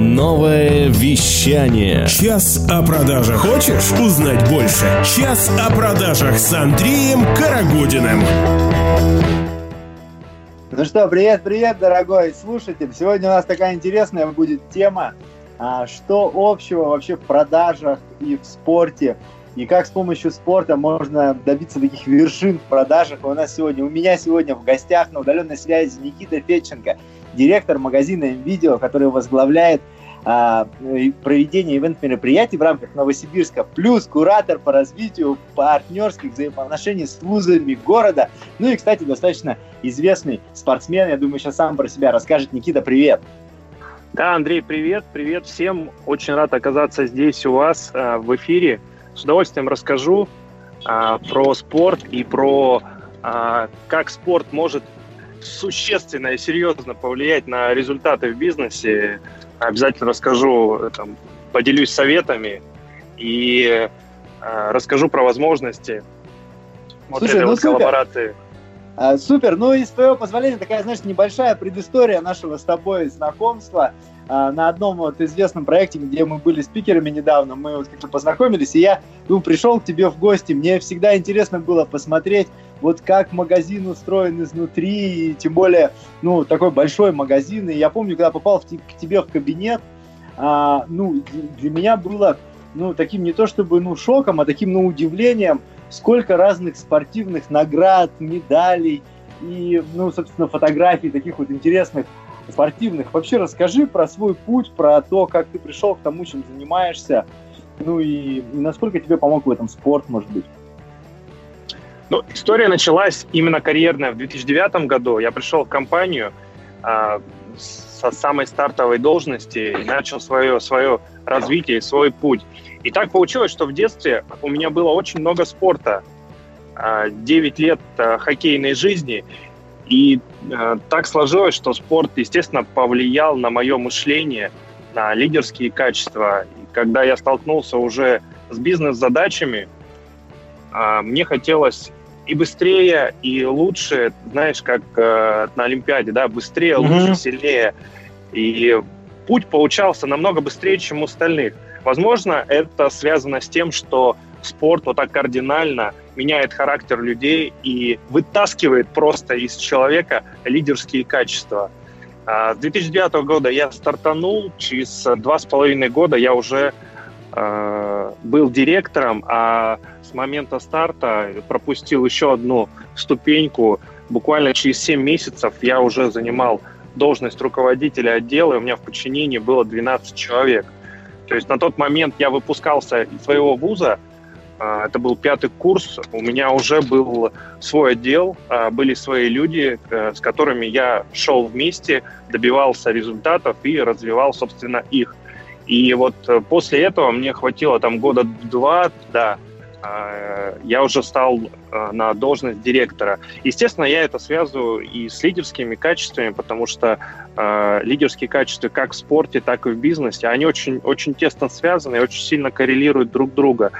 Новое вещание. Час о продажах. Хочешь узнать больше? Час о продажах с Андреем Карагодиным. Ну что, привет, привет, дорогой слушатель. Сегодня у нас такая интересная будет тема. А, что общего вообще в продажах и в спорте? И как с помощью спорта можно добиться таких вершин в продажах? У нас сегодня, у меня сегодня в гостях на удаленной связи Никита Федченко, директор магазина MVideo, который возглавляет а, проведение ивент-мероприятий в рамках Новосибирска, плюс куратор по развитию партнерских взаимоотношений с вузами города. Ну и, кстати, достаточно известный спортсмен. Я думаю, сейчас сам про себя расскажет. Никита, привет! Да, Андрей, привет, привет всем. Очень рад оказаться здесь у вас э, в эфире. С удовольствием расскажу э, про спорт и про э, как спорт может существенно и серьезно повлиять на результаты в бизнесе. Обязательно расскажу, там, поделюсь советами и э, расскажу про возможности вот Слушай, этой ну вот супер. коллаборации. А, супер. Ну и с твоего позволения такая, знаешь, небольшая предыстория нашего с тобой знакомства. А, на одном вот известном проекте, где мы были спикерами недавно, мы вот как-то познакомились, и я ну, пришел к тебе в гости. Мне всегда интересно было посмотреть, вот как магазин устроен изнутри, и тем более, ну, такой большой магазин. И я помню, когда попал в к тебе в кабинет, а, ну, для меня было, ну, таким не то чтобы, ну, шоком, а таким, ну, удивлением, сколько разных спортивных наград, медалей и, ну, собственно, фотографий таких вот интересных спортивных. Вообще расскажи про свой путь, про то, как ты пришел к тому, чем занимаешься, ну и насколько тебе помог в этом спорт, может быть. Ну, история началась именно карьерная в 2009 году. Я пришел в компанию а, со самой стартовой должности и начал свое, свое развитие, свой путь. И так получилось, что в детстве у меня было очень много спорта. А, 9 лет а, хоккейной жизни. И а, так сложилось, что спорт, естественно, повлиял на мое мышление, на лидерские качества. И когда я столкнулся уже с бизнес-задачами, а, мне хотелось и быстрее, и лучше, знаешь, как э, на Олимпиаде, да, быстрее, Мгм. лучше, сильнее. И путь получался намного быстрее, чем у остальных. Возможно, это связано с тем, что спорт вот так кардинально меняет характер людей и вытаскивает просто из человека лидерские качества. А, С 2009 года я стартанул, через два с половиной года я уже э, был директором, а с момента старта пропустил еще одну ступеньку. Буквально через 7 месяцев я уже занимал должность руководителя отдела, и у меня в подчинении было 12 человек. То есть на тот момент я выпускался из своего вуза, а, это был пятый курс, у меня уже был свой отдел, а, были свои люди, э, с которыми я шел вместе, добивался результатов и развивал, собственно, их. И вот э, после этого мне хватило там года два, да, я уже стал э, на должность директора. Естественно, я это связываю и с лидерскими качествами, потому что э, лидерские качества как в спорте, так и в бизнесе, они очень, очень тесно связаны и очень сильно коррелируют друг друга.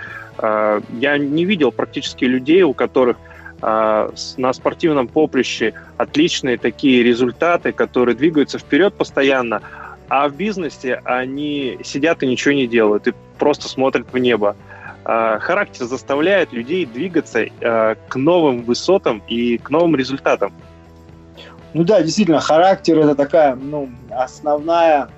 Я не видел практически людей, у которых на спортивном поприще отличные такие результаты, которые двигаются вперед постоянно, а в бизнесе они сидят и ничего не делают, и просто смотрят в небо. Характер заставляет людей двигаться э, к новым высотам и к новым результатам. Ну да, действительно, характер это такая, ну, основная,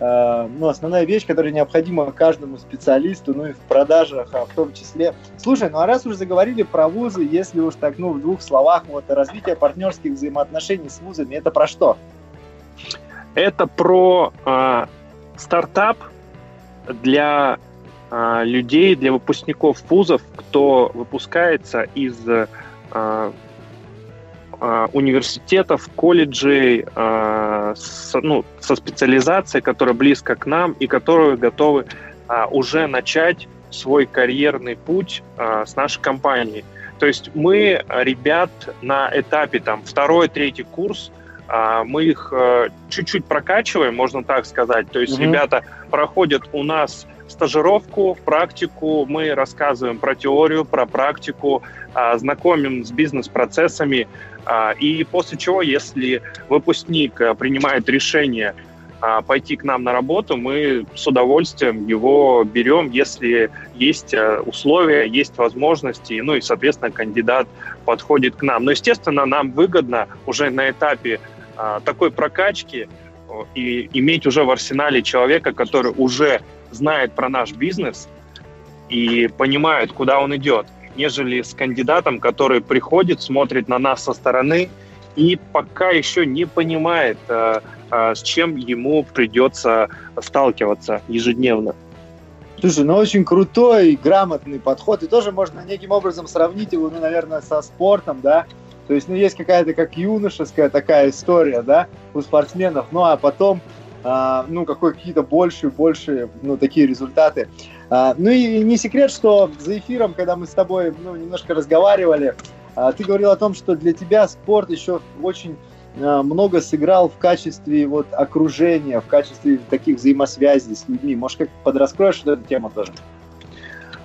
э, ну, основная вещь, которая необходима каждому специалисту, ну и в продажах а, в том числе. Слушай, ну а раз уже заговорили про вузы, если уж так, ну, в двух словах, вот развитие партнерских взаимоотношений с вузами, это про что? Это про э, стартап для э, людей, для выпускников вузов, кто выпускается из э, э, университетов, колледжей с- ну, со специализацией, которая близко к нам и которые готовы уже начать свой карьерный путь с нашей компанией. То есть мы ребят на этапе там второй, третий курс а, мы их э, чуть-чуть прокачиваем, можно так сказать. То есть Мгм. ребята проходят у нас стажировку, практику, мы рассказываем про теорию, про практику, а, знакомим с бизнес-процессами, а, и после чего, если выпускник а, принимает решение а, пойти к нам на работу, мы с удовольствием его берем, если есть а, условия, есть возможности, ну и, соответственно, кандидат подходит к нам. Но, естественно, нам выгодно уже на этапе такой прокачки и иметь уже в арсенале человека, который уже знает про наш бизнес и понимает, куда он идет, нежели с кандидатом, который приходит, смотрит на нас со стороны и пока еще не понимает, э, э, с чем ему придется сталкиваться ежедневно. Слушай, ну очень крутой, грамотный подход, и тоже можно неким образом сравнить его, ну, наверное, со спортом, да, то есть, ну, есть какая-то как юношеская такая история, да, у спортсменов, ну, а потом, а, ну, какие-то большие, большие, ну, такие результаты. А, ну, и не секрет, что за эфиром, когда мы с тобой, ну, немножко разговаривали, а, ты говорил о том, что для тебя спорт еще очень а, много сыграл в качестве вот окружения, в качестве таких взаимосвязей с людьми. Может, как подраскроешь эту тему тоже?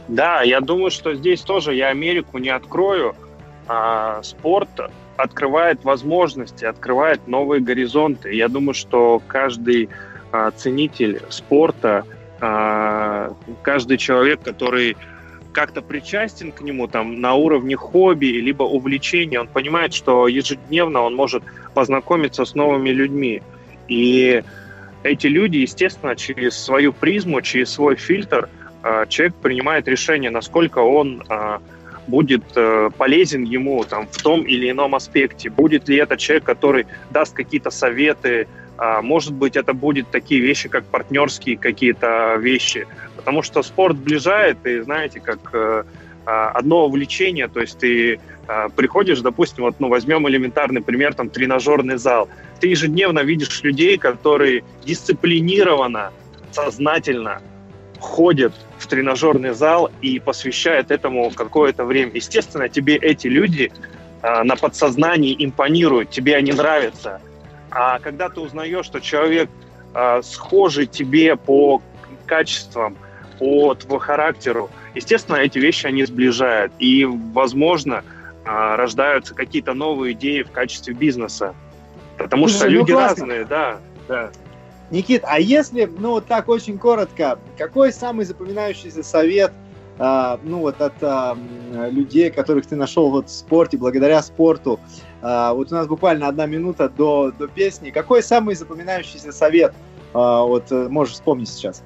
Да, я думаю, что здесь тоже я Америку не открою, а спорт открывает возможности, открывает новые горизонты. Я думаю, что каждый а, ценитель спорта, а, каждый человек, который как-то причастен к нему там на уровне хобби либо увлечения, он понимает, что ежедневно он может познакомиться с новыми людьми. И эти люди, естественно, через свою призму, через свой фильтр человек принимает решение, насколько он будет э, полезен ему там, в том или ином аспекте. Будет ли это человек, который даст какие-то советы, а, может быть, это будут такие вещи, как партнерские какие-то вещи. Потому что спорт сближает, и знаете, как э, а, одно увлечение, то есть ты а, приходишь, допустим, вот, ну, возьмем элементарный пример, там, тренажерный зал. Ты ежедневно видишь людей, которые дисциплинированно, сознательно ходят тренажерный зал и посвящают этому какое-то время. Естественно, тебе эти люди э, на подсознании импонируют, тебе они нравятся. А когда ты узнаешь, что человек э, схожий тебе по качествам, по твоему характеру, естественно, эти вещи они сближают. И, возможно, э, рождаются какие-то новые идеи в качестве бизнеса. Потому Слушай, что ну люди классно. разные, да, да. Никит, а если, ну вот так очень коротко, какой самый запоминающийся совет, э, ну вот от э, людей, которых ты нашел вот в спорте, благодаря спорту? Э, вот у нас буквально одна минута до, до песни. Какой самый запоминающийся совет, э, вот можешь вспомнить сейчас?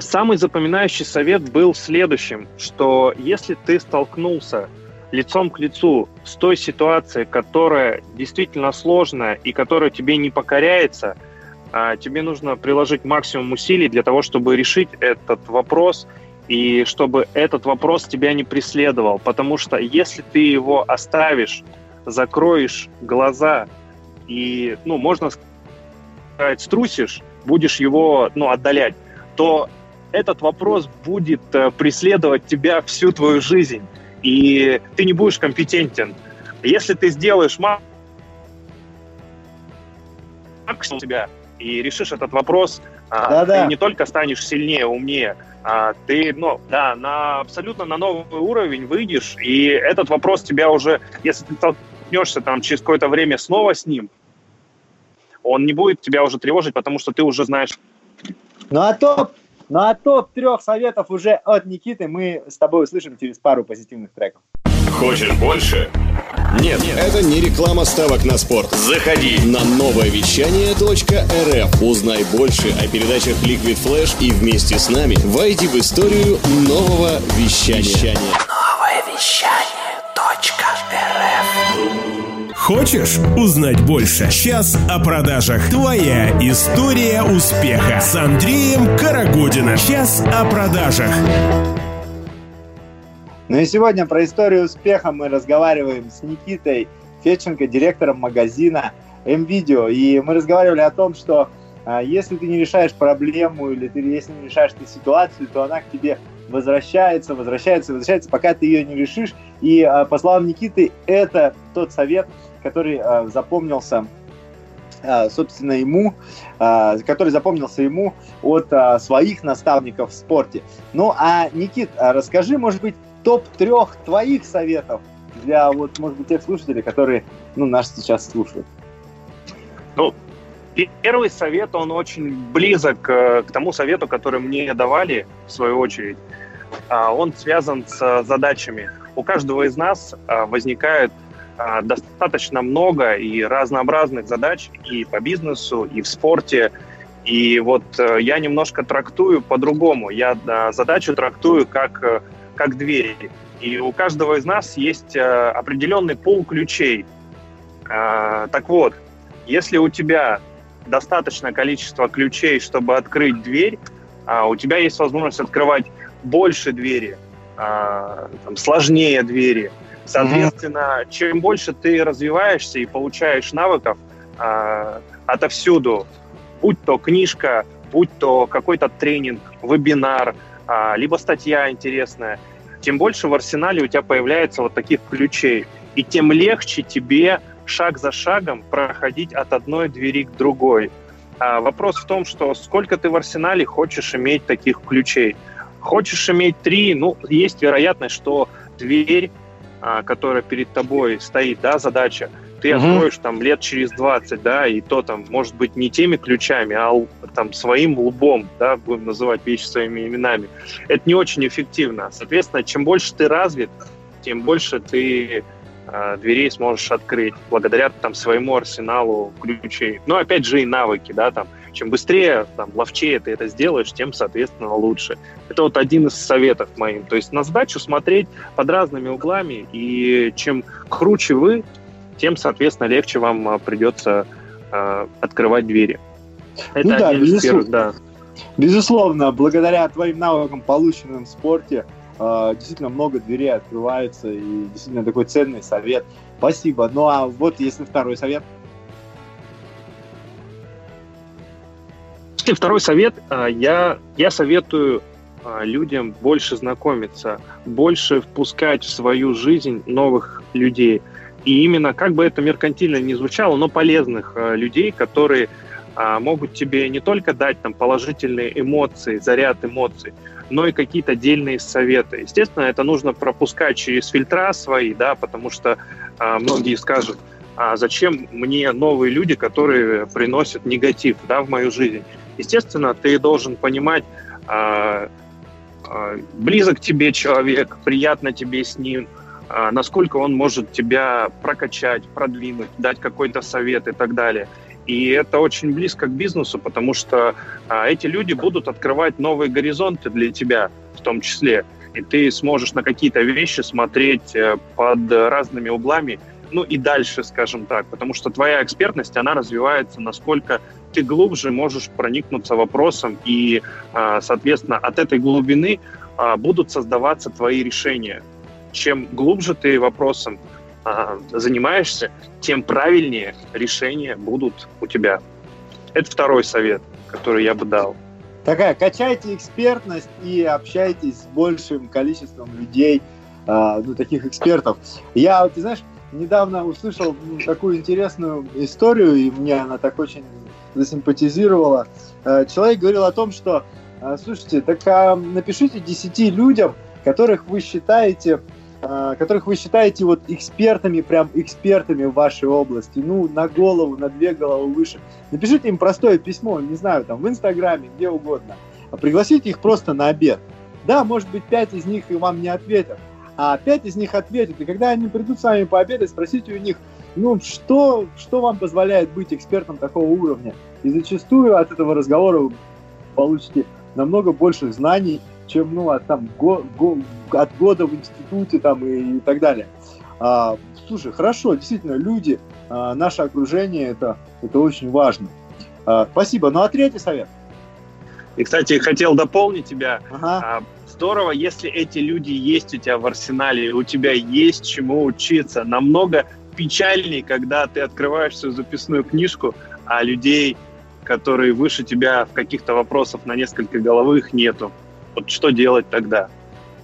Самый запоминающий совет был следующим, что если ты столкнулся лицом к лицу с той ситуацией, которая действительно сложная и которая тебе не покоряется – тебе нужно приложить максимум усилий для того, чтобы решить этот вопрос и чтобы этот вопрос тебя не преследовал. Потому что если ты его оставишь, закроешь глаза и, ну, можно сказать, струсишь, будешь его, ну, отдалять, то этот вопрос будет э, преследовать тебя всю твою жизнь, и ты не будешь компетентен. Если ты сделаешь максимум себя, и решишь этот вопрос, да, ты да. не только станешь сильнее, умнее, а ты, ну, да, на абсолютно на новый уровень выйдешь, и этот вопрос тебя уже, если ты столкнешься там через какое-то время снова с ним, он не будет тебя уже тревожить, потому что ты уже знаешь. Ну а топ, ну а топ трех советов уже от Никиты мы с тобой услышим через пару позитивных треков. Хочешь больше? Нет, Нет, это не реклама ставок на спорт. Заходи на новое вещание .рф. Узнай больше о передачах Liquid Flash и вместе с нами войди в историю нового вещания. Новое вещание .рф. Хочешь узнать больше? Сейчас о продажах. Твоя история успеха с Андреем Карагодиным. Сейчас о продажах. Ну и сегодня про историю успеха мы разговариваем с Никитой Федченко, директором магазина МВидео. И мы разговаривали о том, что а, если ты не решаешь проблему или ты, если не решаешь ты ситуацию, то она к тебе возвращается, возвращается, возвращается, пока ты ее не решишь. И а, по словам Никиты, это тот совет, который а, запомнился а, собственно, ему, а, который запомнился ему от а, своих наставников в спорте. Ну, а, Никит, расскажи, может быть, топ-трех твоих советов для, вот, может быть, тех слушателей, которые, ну, нас сейчас слушают? Ну, Первый совет, он очень близок э, к тому совету, который мне давали, в свою очередь. А, он связан с задачами. У каждого из нас а, возникает достаточно много и разнообразных задач и по бизнесу, и в спорте. И вот э, я немножко трактую по-другому. Я задачу трактую как, э, как двери. И у каждого из нас есть определенный пул ключей. Так вот, если у тебя достаточное количество ключей, чтобы открыть дверь, у тебя есть возможность открывать больше двери, а, там, сложнее двери. Соответственно, mm-hmm. чем больше ты развиваешься и получаешь навыков а, отовсюду, будь то книжка, будь то какой-то тренинг, вебинар, а, либо статья интересная, тем больше в арсенале у тебя появляется вот таких ключей. И тем легче тебе шаг за шагом проходить от одной двери к другой. А вопрос в том, что сколько ты в арсенале хочешь иметь таких ключей. Хочешь иметь три, ну, есть вероятность, что дверь, а, которая перед тобой стоит, да, задача, ты угу. откроешь там лет через 20, да, и то там, может быть, не теми ключами, а там своим лбом, да, будем называть вещи своими именами. Это не очень эффективно. Соответственно, чем больше ты развит, тем больше ты э, дверей сможешь открыть благодаря там своему арсеналу ключей. Ну, опять же, и навыки, да, там, чем быстрее, там, ловчее ты это сделаешь, тем, соответственно, лучше. Это вот один из советов моим. То есть на задачу смотреть под разными углами, и чем круче вы, тем, соответственно, легче вам а, придется э, открывать двери. Это ну да, безусловно, первых, да. Безусловно, благодаря твоим навыкам, полученным в спорте, э, действительно много дверей открывается, и действительно такой ценный совет. Спасибо. Ну а вот если второй совет – И второй совет. А, я, я советую а, людям больше знакомиться, больше впускать в свою жизнь новых людей. И именно, как бы это меркантильно не звучало, но полезных а, людей, которые могут тебе не только дать там положительные эмоции, заряд эмоций, но и какие-то отдельные советы. Естественно, это нужно пропускать через фильтра свои, да, потому что а, многие скажут, а зачем мне новые люди, которые приносят негатив да, в мою жизнь? Естественно, ты должен понимать, а, а, близок тебе человек, приятно тебе с ним, а, насколько он может тебя прокачать, продвинуть, дать какой-то совет и так далее. И это очень близко к бизнесу, потому что а, эти люди будут открывать новые горизонты для тебя в том числе. И ты сможешь на какие-то вещи смотреть э, под разными углами, ну и дальше, скажем так, потому что твоя экспертность, она развивается, насколько ты глубже можешь проникнуться вопросом, и, а, соответственно, от этой глубины а, будут создаваться твои решения. Чем глубже ты вопросом а, занимаешься, тем правильнее решения будут у тебя. Это второй совет, который я бы дал. Такая, качайте экспертность и общайтесь с большим количеством людей, ну, таких экспертов. Я, ты знаешь, недавно услышал ну, такую интересную историю, и мне она так очень засимпатизировала. Э, человек говорил о том, что, э, слушайте, так а напишите 10 людям, которых вы считаете которых вы считаете вот экспертами, прям экспертами в вашей области, ну, на голову, на две головы выше. Напишите им простое письмо, не знаю, там, в Инстаграме, где угодно. А пригласите их просто на обед. Да, может быть, пять из них и вам не ответят, а пять из них ответят. И когда они придут с вами пообедать, спросите у них, ну, что, что вам позволяет быть экспертом такого уровня? И зачастую от этого разговора вы получите намного больше знаний, чем ну, от, там, го, го, от года в институте там, и, и так далее. А, слушай, хорошо, действительно, люди, а, наше окружение, это, это очень важно. А, спасибо. Ну а третий совет? И, кстати, хотел дополнить тебя. Ага. А, здорово, если эти люди есть у тебя в арсенале, у тебя есть чему учиться. Намного печальней, когда ты открываешь свою записную книжку, а людей, которые выше тебя в каких-то вопросах на несколько головых нету. Вот что делать тогда?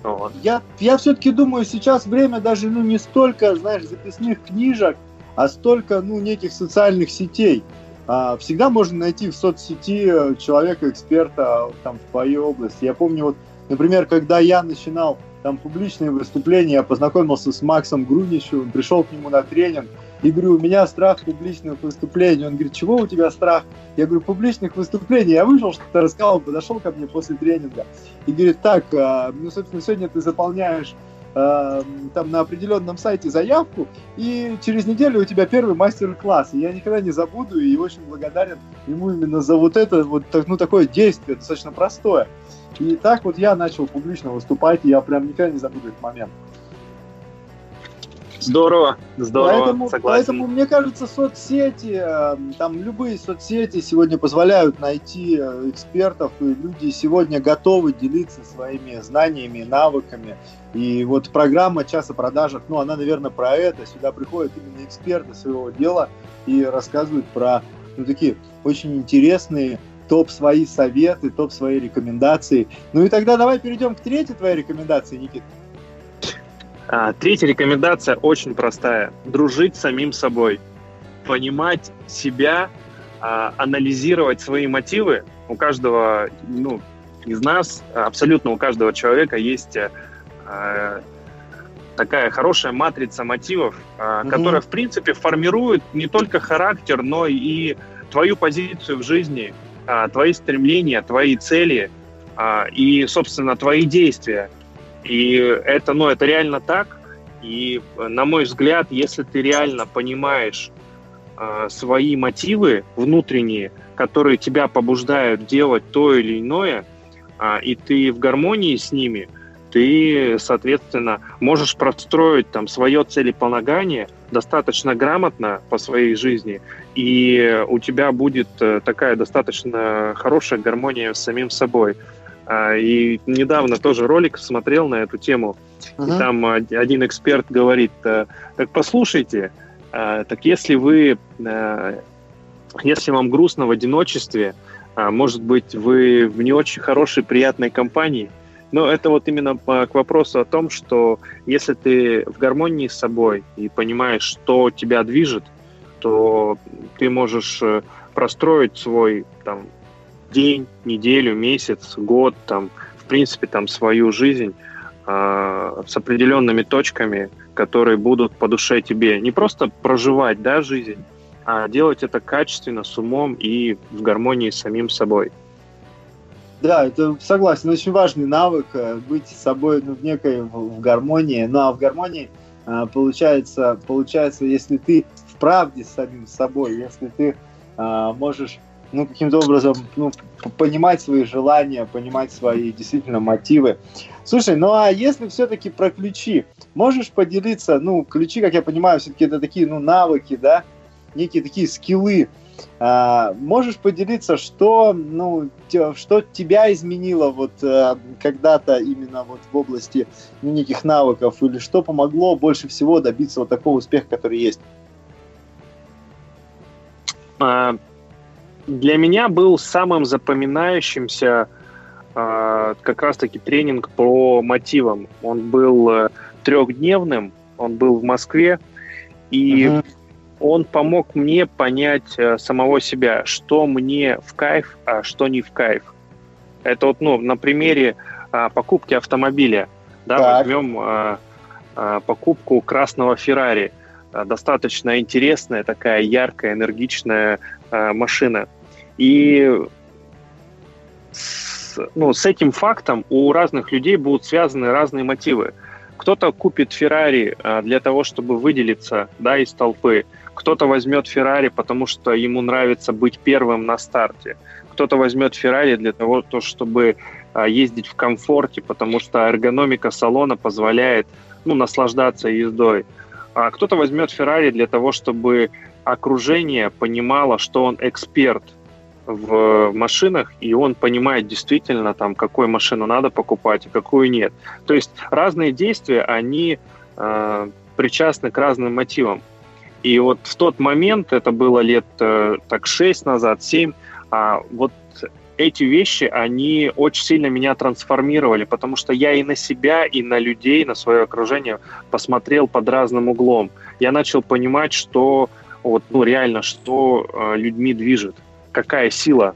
Вот. Я, я все-таки думаю, сейчас время даже ну, не столько, знаешь, записных книжек, а столько ну, неких социальных сетей. А, всегда можно найти в соцсети э, человека-эксперта там, в твоей области. Я помню, вот, например, когда я начинал там публичные выступления, я познакомился с Максом Груничевым, пришел к нему на тренинг, и говорю, у меня страх публичных выступлений. Он говорит, чего у тебя страх? Я говорю, публичных выступлений. Я вышел, что-то рассказал, подошел ко мне после тренинга и говорит, так, а, ну, собственно, сегодня ты заполняешь а, там на определенном сайте заявку, и через неделю у тебя первый мастер-класс. И я никогда не забуду и очень благодарен ему именно за вот это вот ну, такое действие, достаточно простое. И так вот я начал публично выступать, и я прям никогда не забуду этот момент. Здорово, здорово, поэтому, согласен. Поэтому, мне кажется, соцсети, эм, там любые соцсети сегодня позволяют найти э, экспертов, и люди сегодня готовы делиться своими знаниями, навыками. И вот программа «Час о продажах», ну, она, наверное, про это. Сюда приходят именно эксперты своего дела и рассказывают про ну, такие очень интересные топ свои советы, топ свои рекомендации. Ну и тогда давай перейдем к третьей твоей рекомендации, Никита. А, третья рекомендация очень простая. Дружить с самим собой. Понимать себя, а, анализировать свои мотивы. У каждого ну, из нас, абсолютно у каждого человека есть а, такая хорошая матрица мотивов, угу. которая, в принципе, формирует не только характер, но и твою позицию в жизни, твои стремления, твои цели и, собственно, твои действия. И это, ну, это реально так. И, на мой взгляд, если ты реально понимаешь э, свои мотивы внутренние, которые тебя побуждают делать то или иное, э, и ты в гармонии с ними, ты, соответственно, можешь простроить там свое целеполагание достаточно грамотно по своей жизни, и у тебя будет э, такая достаточно хорошая гармония с самим собой. А, и недавно тоже ролик смотрел на эту тему, uh-huh. и там один эксперт говорит, «Э, так послушайте, э, так если вы, э, если вам грустно в одиночестве, может быть, вы в не очень хорошей, приятной компании, но это вот именно к вопросу о том, что если ты в гармонии с собой и понимаешь, что тебя движет, то ты можешь простроить свой там, день, неделю, месяц, год, там, в принципе, там, свою жизнь э, с определенными точками, которые будут по душе тебе. Не просто проживать, да, жизнь, а делать это качественно, с умом и в гармонии с самим собой. Да, это согласен, очень важный навык э, быть с собой ну, в некой в, гармонии. Ну а в гармонии э, получается, получается, если ты в правде с самим собой, если ты э, можешь ну, каким-то образом ну, понимать свои желания, понимать свои действительно мотивы. Слушай, ну а если все-таки про ключи, можешь поделиться, ну, ключи, как я понимаю, все-таки это такие, ну, навыки, да, некие такие скиллы. А, можешь поделиться, что, ну, те, что тебя изменило вот а, когда-то именно вот в области ну, неких навыков, или что помогло больше всего добиться вот такого успеха, который есть? А, для меня был самым запоминающимся э, как раз-таки тренинг по мотивам. Он был э, трехдневным, он был в Москве, и uh-huh. он помог мне понять э, самого себя, что мне в кайф, а что не в кайф. Это вот, ну, на примере э, покупки автомобиля. Да, так. возьмем э, э, покупку красного Феррари достаточно интересная, такая яркая, энергичная э, машина. И с, ну, с этим фактом у разных людей будут связаны разные мотивы. Кто-то купит Феррари э, для того, чтобы выделиться да, из толпы. Кто-то возьмет Феррари, потому что ему нравится быть первым на старте. Кто-то возьмет Феррари для того, чтобы э, ездить в комфорте, потому что эргономика салона позволяет ну, наслаждаться ездой. А кто-то возьмет Феррари для того, чтобы окружение понимало, что он эксперт в машинах, и он понимает действительно, там, какую машину надо покупать, а какую нет. То есть разные действия, они э, причастны к разным мотивам. И вот в тот момент, это было лет э, так 6 назад, 7, а вот эти вещи, они очень сильно меня трансформировали, потому что я и на себя, и на людей, на свое окружение посмотрел под разным углом. Я начал понимать, что вот, ну, реально, что э, людьми движет, какая сила.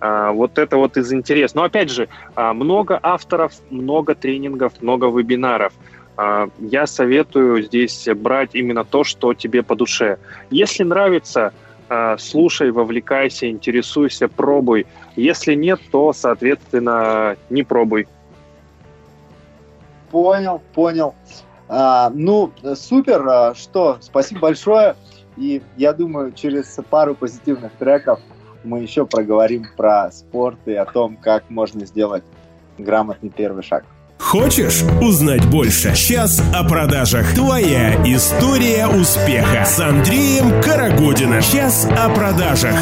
Э, вот это вот из интереса. Но опять же, э, много авторов, много тренингов, много вебинаров. а, я советую здесь брать именно то, что тебе по душе. Если нравится, слушай, вовлекайся, интересуйся, пробуй. Если нет, то, соответственно, не пробуй. Понял, понял. А, ну, супер, а, что, спасибо большое. И я думаю, через пару позитивных треков мы еще проговорим про спорт и о том, как можно сделать грамотный первый шаг. Хочешь узнать больше? Сейчас о продажах. Твоя история успеха с Андреем Карагодиным. Сейчас о продажах.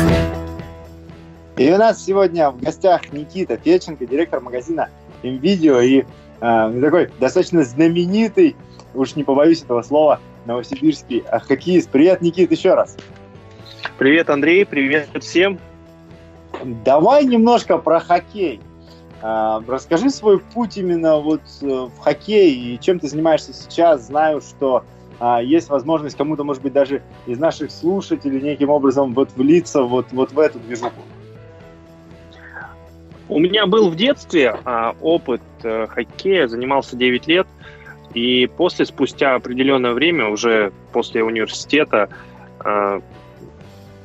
И у нас сегодня в гостях Никита Феченко, директор магазина MVideo и э, такой достаточно знаменитый, уж не побоюсь этого слова, новосибирский хоккеист. Привет, Никит, еще раз. Привет, Андрей, привет всем. Давай немножко про хоккей. А, расскажи свой путь именно вот э, в хоккей и чем ты занимаешься сейчас. Знаю, что а, есть возможность кому-то, может быть, даже из наших слушателей неким образом вот влиться вот, вот в эту движуху. У меня был в детстве а, опыт а, хоккея, занимался 9 лет, и после, спустя определенное время, уже после университета, а,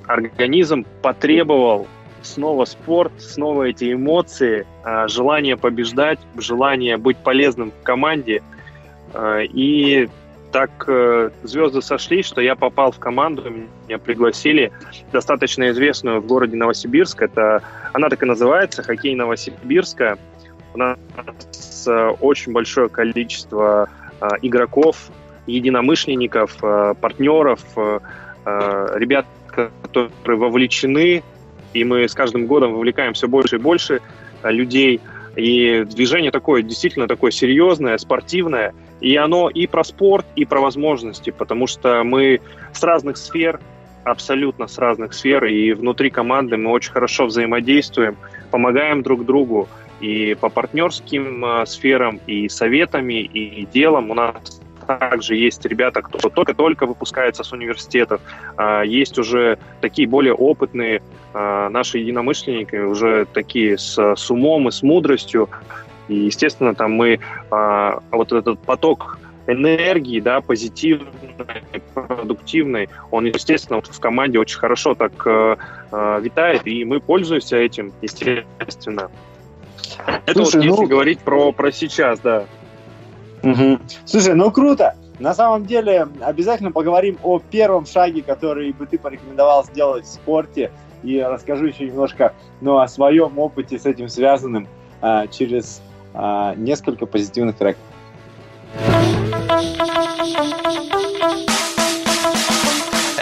организм потребовал снова спорт, снова эти эмоции, а, желание побеждать, желание быть полезным в команде. А, и так э, звезды сошлись, что я попал в команду, меня пригласили, достаточно известную в городе Новосибирск. Это, она так и называется, хоккей Новосибирска. У нас э, очень большое количество э, игроков, единомышленников, партнеров, ребят, которые вовлечены и мы с каждым годом вовлекаем все больше и больше э, людей. И движение такое, действительно такое серьезное, спортивное. И оно и про спорт, и про возможности, потому что мы с разных сфер, абсолютно с разных сфер, и внутри команды мы очень хорошо взаимодействуем, помогаем друг другу и по партнерским э, сферам, и советами, и делом. У нас также есть ребята, кто только-только выпускается с университетов, а, есть уже такие более опытные а, наши единомышленники, уже такие с, с умом и с мудростью. И, естественно, там мы а, вот этот поток энергии, да, позитивной, продуктивной, он, естественно, в команде очень хорошо так э, витает, и мы пользуемся этим, естественно. Это Слушай, вот если ну... говорить про, про сейчас, да. Угу. Слушай, ну круто. На самом деле, обязательно поговорим о первом шаге, который бы ты порекомендовал сделать в спорте. И расскажу еще немножко ну, о своем опыте с этим связанным а, через а, несколько позитивных треков.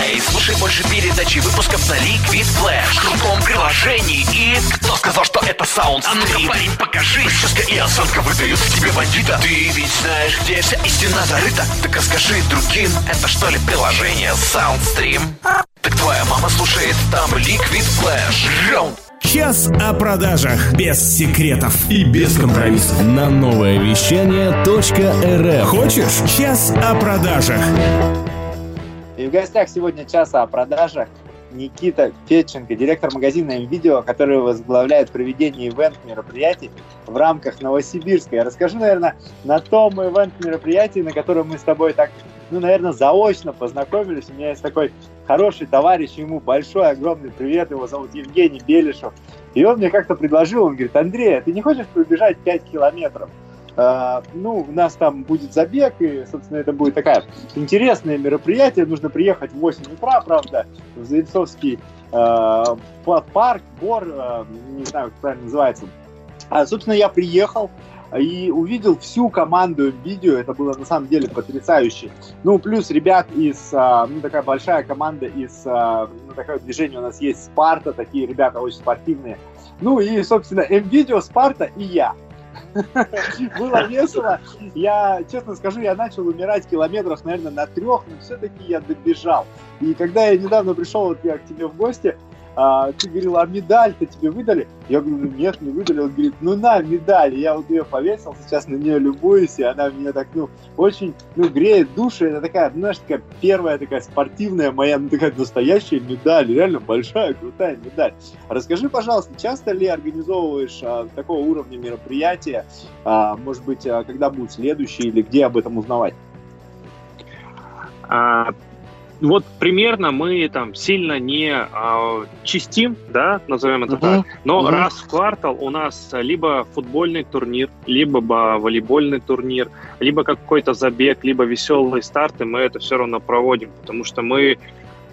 Эй, слушай больше передачи выпусков на Liquid Flash. Крутом приложении. И кто сказал, что это саунд? А ну парень, покажи. Прическа и осанка выдают в тебе бандита. Ты ведь знаешь, где вся истина зарыта? Так расскажи другим, это что ли приложение Soundstream? Так твоя мама слушает там Liquid Flash. Раунд Час о продажах. Без секретов. И без компромиссов. На новое вещание .рф. Хочешь? Час о продажах. И в гостях сегодня часа о продажах Никита Федченко, директор магазина МВидео, который возглавляет проведение ивент-мероприятий в рамках Новосибирска. Я расскажу, наверное, на том ивент-мероприятии, на котором мы с тобой так, ну, наверное, заочно познакомились. У меня есть такой хороший товарищ, ему большой, огромный привет, его зовут Евгений Белишев. И он мне как-то предложил, он говорит, Андрей, а ты не хочешь пробежать 5 километров? Uh, ну, у нас там будет забег, и, собственно, это будет такое интересное мероприятие. Нужно приехать в 8 утра, правда, в Заинцовский uh, парк, бор, uh, не знаю, как правильно называется. А, собственно, я приехал и увидел всю команду видео. Это было на самом деле потрясающе. Ну, плюс ребят из, ну, такая большая команда из, ну, такое движение у нас есть Спарта, такие ребята очень спортивные. Ну и, собственно, МВидео, Спарта и я. Было весело. Я, честно скажу, я начал умирать километров, наверное, на трех, но все-таки я добежал. И когда я недавно пришел вот я к тебе в гости, а, ты говорил, а медаль-то тебе выдали? Я говорю, нет, не выдали. Он говорит, ну на, медаль. Я вот ее повесил, сейчас на нее любуюсь, и она мне так, ну, очень, ну, греет душу. Это такая, ну, знаешь, такая первая такая спортивная моя, ну, такая настоящая медаль, реально большая, крутая медаль. Расскажи, пожалуйста, часто ли организовываешь а, такого уровня мероприятия? А, может быть, а, когда будут следующие или где об этом узнавать? Вот примерно мы там сильно не а, чистим, да, назовем это uh-huh. так, но uh-huh. раз в квартал у нас либо футбольный турнир, либо волейбольный турнир, либо какой-то забег, либо веселые старты, мы это все равно проводим, потому что мы,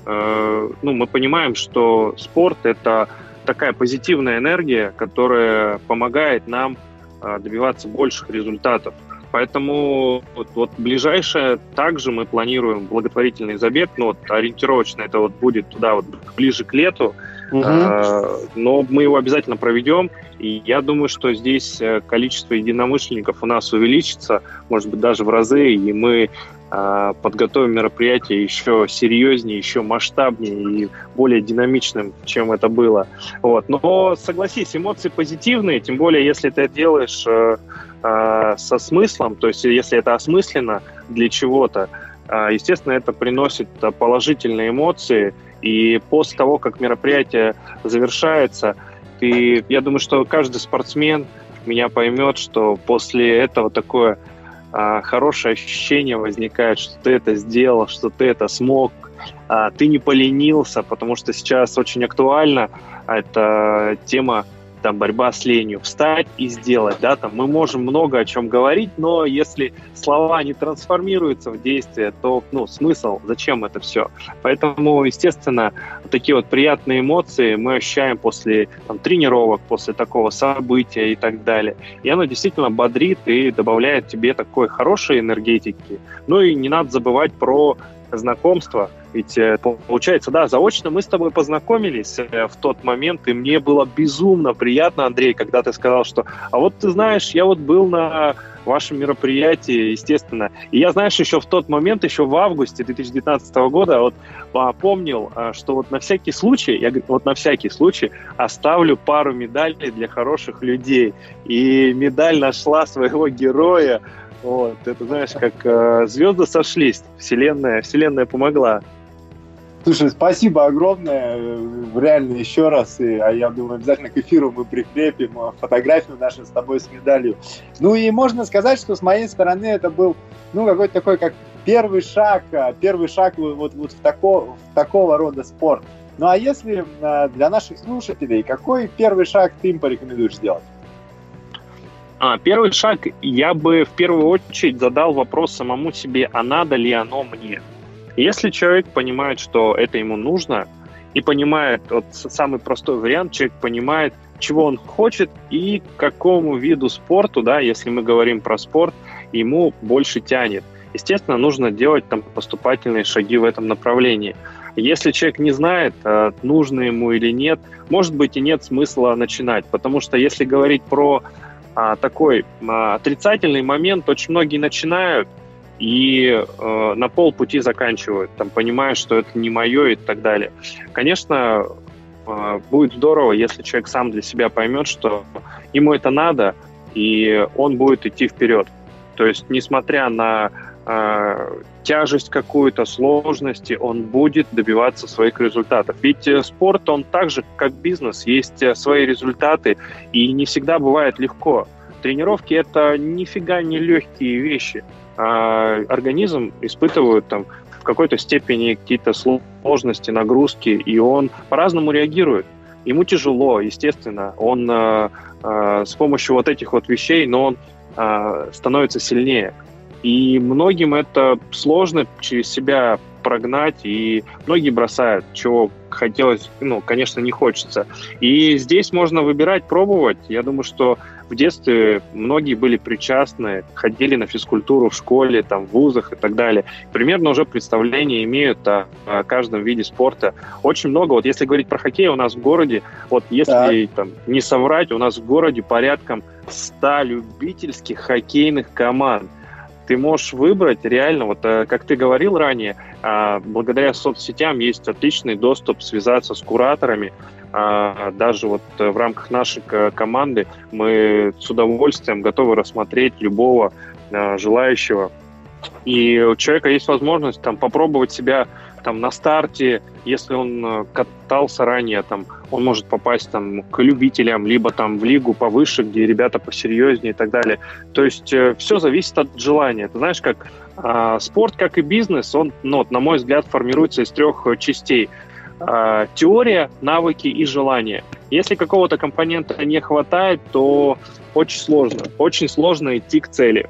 э, ну, мы понимаем, что спорт это такая позитивная энергия, которая помогает нам э, добиваться больших результатов. Поэтому вот, вот ближайшее также мы планируем благотворительный забег, но вот ориентировочно это вот будет туда вот ближе к лету, угу. а, но мы его обязательно проведем, и я думаю, что здесь э, количество единомышленников у нас увеличится, может быть даже в разы, и мы подготовим мероприятие еще серьезнее, еще масштабнее и более динамичным, чем это было. Вот. Но согласись, эмоции позитивные, тем более если ты делаешь э, э, со смыслом, то есть если это осмысленно для чего-то, э, естественно, это приносит положительные эмоции, и после того, как мероприятие завершается, ты, я думаю, что каждый спортсмен меня поймет, что после этого такое хорошее ощущение возникает, что ты это сделал, что ты это смог, э, ты не поленился, потому что сейчас очень актуальна эта тема там борьба с ленью, встать и сделать, да, там мы можем много о чем говорить, но если слова не трансформируются в действие, то, ну, смысл, зачем это все? Поэтому, естественно, такие вот приятные эмоции мы ощущаем после там, тренировок, после такого события и так далее. И оно действительно бодрит и добавляет тебе такой хорошей энергетики. Ну и не надо забывать про знакомство, ведь э, получается, да, заочно мы с тобой познакомились э, в тот момент, и мне было безумно приятно, Андрей, когда ты сказал, что, а вот ты знаешь, я вот был на вашем мероприятии, естественно. И я, знаешь, еще в тот момент, еще в августе 2019 года, вот помнил, а, что вот на всякий случай, я говорю, вот на всякий случай оставлю пару медалей для хороших людей. И медаль нашла своего героя, вот, это знаешь, как э, звезды сошлись, вселенная, вселенная помогла. Слушай, спасибо огромное, реально еще раз, и, а я думаю, обязательно к эфиру мы прикрепим э, фотографию нашу с тобой с медалью. Ну и можно сказать, что с моей стороны это был, ну, какой-то такой, как первый шаг, э, первый шаг вот, вот в, тако, в такого рода спорт. Ну а если э, для наших слушателей, какой первый шаг ты им порекомендуешь сделать? А, первый шаг, я бы в первую очередь задал вопрос самому себе, а надо ли оно мне? Если человек понимает, что это ему нужно, и понимает, вот самый простой вариант, человек понимает, чего он хочет и какому виду спорту, да, если мы говорим про спорт, ему больше тянет. Естественно, нужно делать там поступательные шаги в этом направлении. Если человек не знает, э, нужно ему или нет, может быть и нет смысла начинать, потому что если говорить про а, такой а, отрицательный момент, очень многие начинают, и э, на полпути заканчивают, там, понимая, что это не мое и так далее. Конечно, э, будет здорово, если человек сам для себя поймет, что ему это надо, и он будет идти вперед. То есть, несмотря на э, тяжесть какую-то, сложности, он будет добиваться своих результатов. Ведь э, спорт, он так же, как бизнес, есть э, свои результаты, и не всегда бывает легко. Тренировки — это нифига не легкие вещи а организм испытывает там в какой-то степени какие-то сложности, нагрузки, и он по-разному реагирует. Ему тяжело, естественно, он э, э, с помощью вот этих вот вещей, но он э, становится сильнее. И многим это сложно через себя прогнать, и многие бросают, чего хотелось, ну, конечно, не хочется. И здесь можно выбирать, пробовать. Я думаю, что в детстве многие были причастны, ходили на физкультуру в школе, там, в вузах и так далее. Примерно уже представление имеют о, о каждом виде спорта. Очень много. Вот если говорить про хоккей, у нас в городе, вот если там, не соврать, у нас в городе порядком 100 любительских хоккейных команд – ты можешь выбрать реально, вот э, как ты говорил ранее, а, благодаря соцсетям есть отличный доступ связаться с кураторами, а, даже вот в рамках нашей команды мы с удовольствием готовы рассмотреть любого желающего. И у человека есть возможность там попробовать себя там на старте, если он э, катался ранее, там, он может попасть там к любителям, либо там в лигу повыше, где ребята посерьезнее и так далее. То есть э, все зависит от желания. Ты знаешь, как э, спорт, как и бизнес, он, ну, на мой взгляд, формируется из трех э, частей. Э, теория, навыки и желание. Если какого-то компонента не хватает, то очень сложно. Очень сложно идти к цели.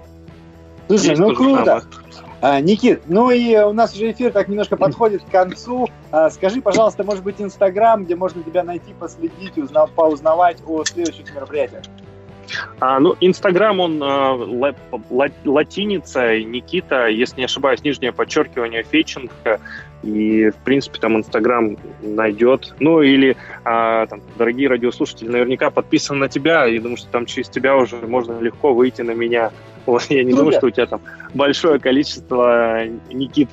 Слушай, ну круто. Самое. А, Никит, ну и у нас уже эфир так немножко подходит к концу. А, скажи, пожалуйста, может быть, Инстаграм, где можно тебя найти, последить, узнав, поузнавать о следующих мероприятиях? А, ну, Инстаграм, он ла, латиница, Никита, если не ошибаюсь, нижнее подчеркивание Феченко. И, в принципе, там Инстаграм найдет. Ну, или, а, там, дорогие радиослушатели, наверняка подписаны на тебя. И думаю, что там через тебя уже можно легко выйти на меня. Вот, я не Супер. думаю, что у тебя там большое количество Никит.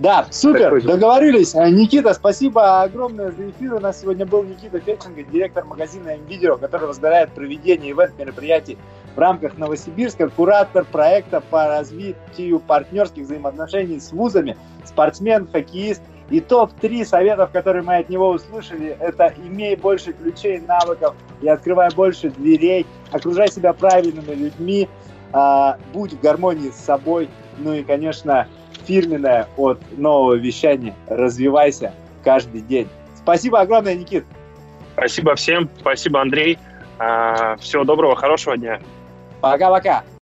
Да, супер, договорились. А, Никита, спасибо огромное за эфир. У нас сегодня был Никита Фетченко, директор магазина МВидео, который возглавляет проведение ивент-мероприятий в рамках Новосибирска, куратор проекта по развитию партнерских взаимоотношений с вузами, спортсмен, хоккеист. И топ-3 советов, которые мы от него услышали, это имей больше ключей, навыков и открывай больше дверей, окружай себя правильными людьми, а, будь в гармонии с собой, ну и, конечно, фирменное от нового вещания. Развивайся каждый день. Спасибо огромное, Никит. Спасибо всем. Спасибо, Андрей. А, всего доброго, хорошего дня. Пока-пока.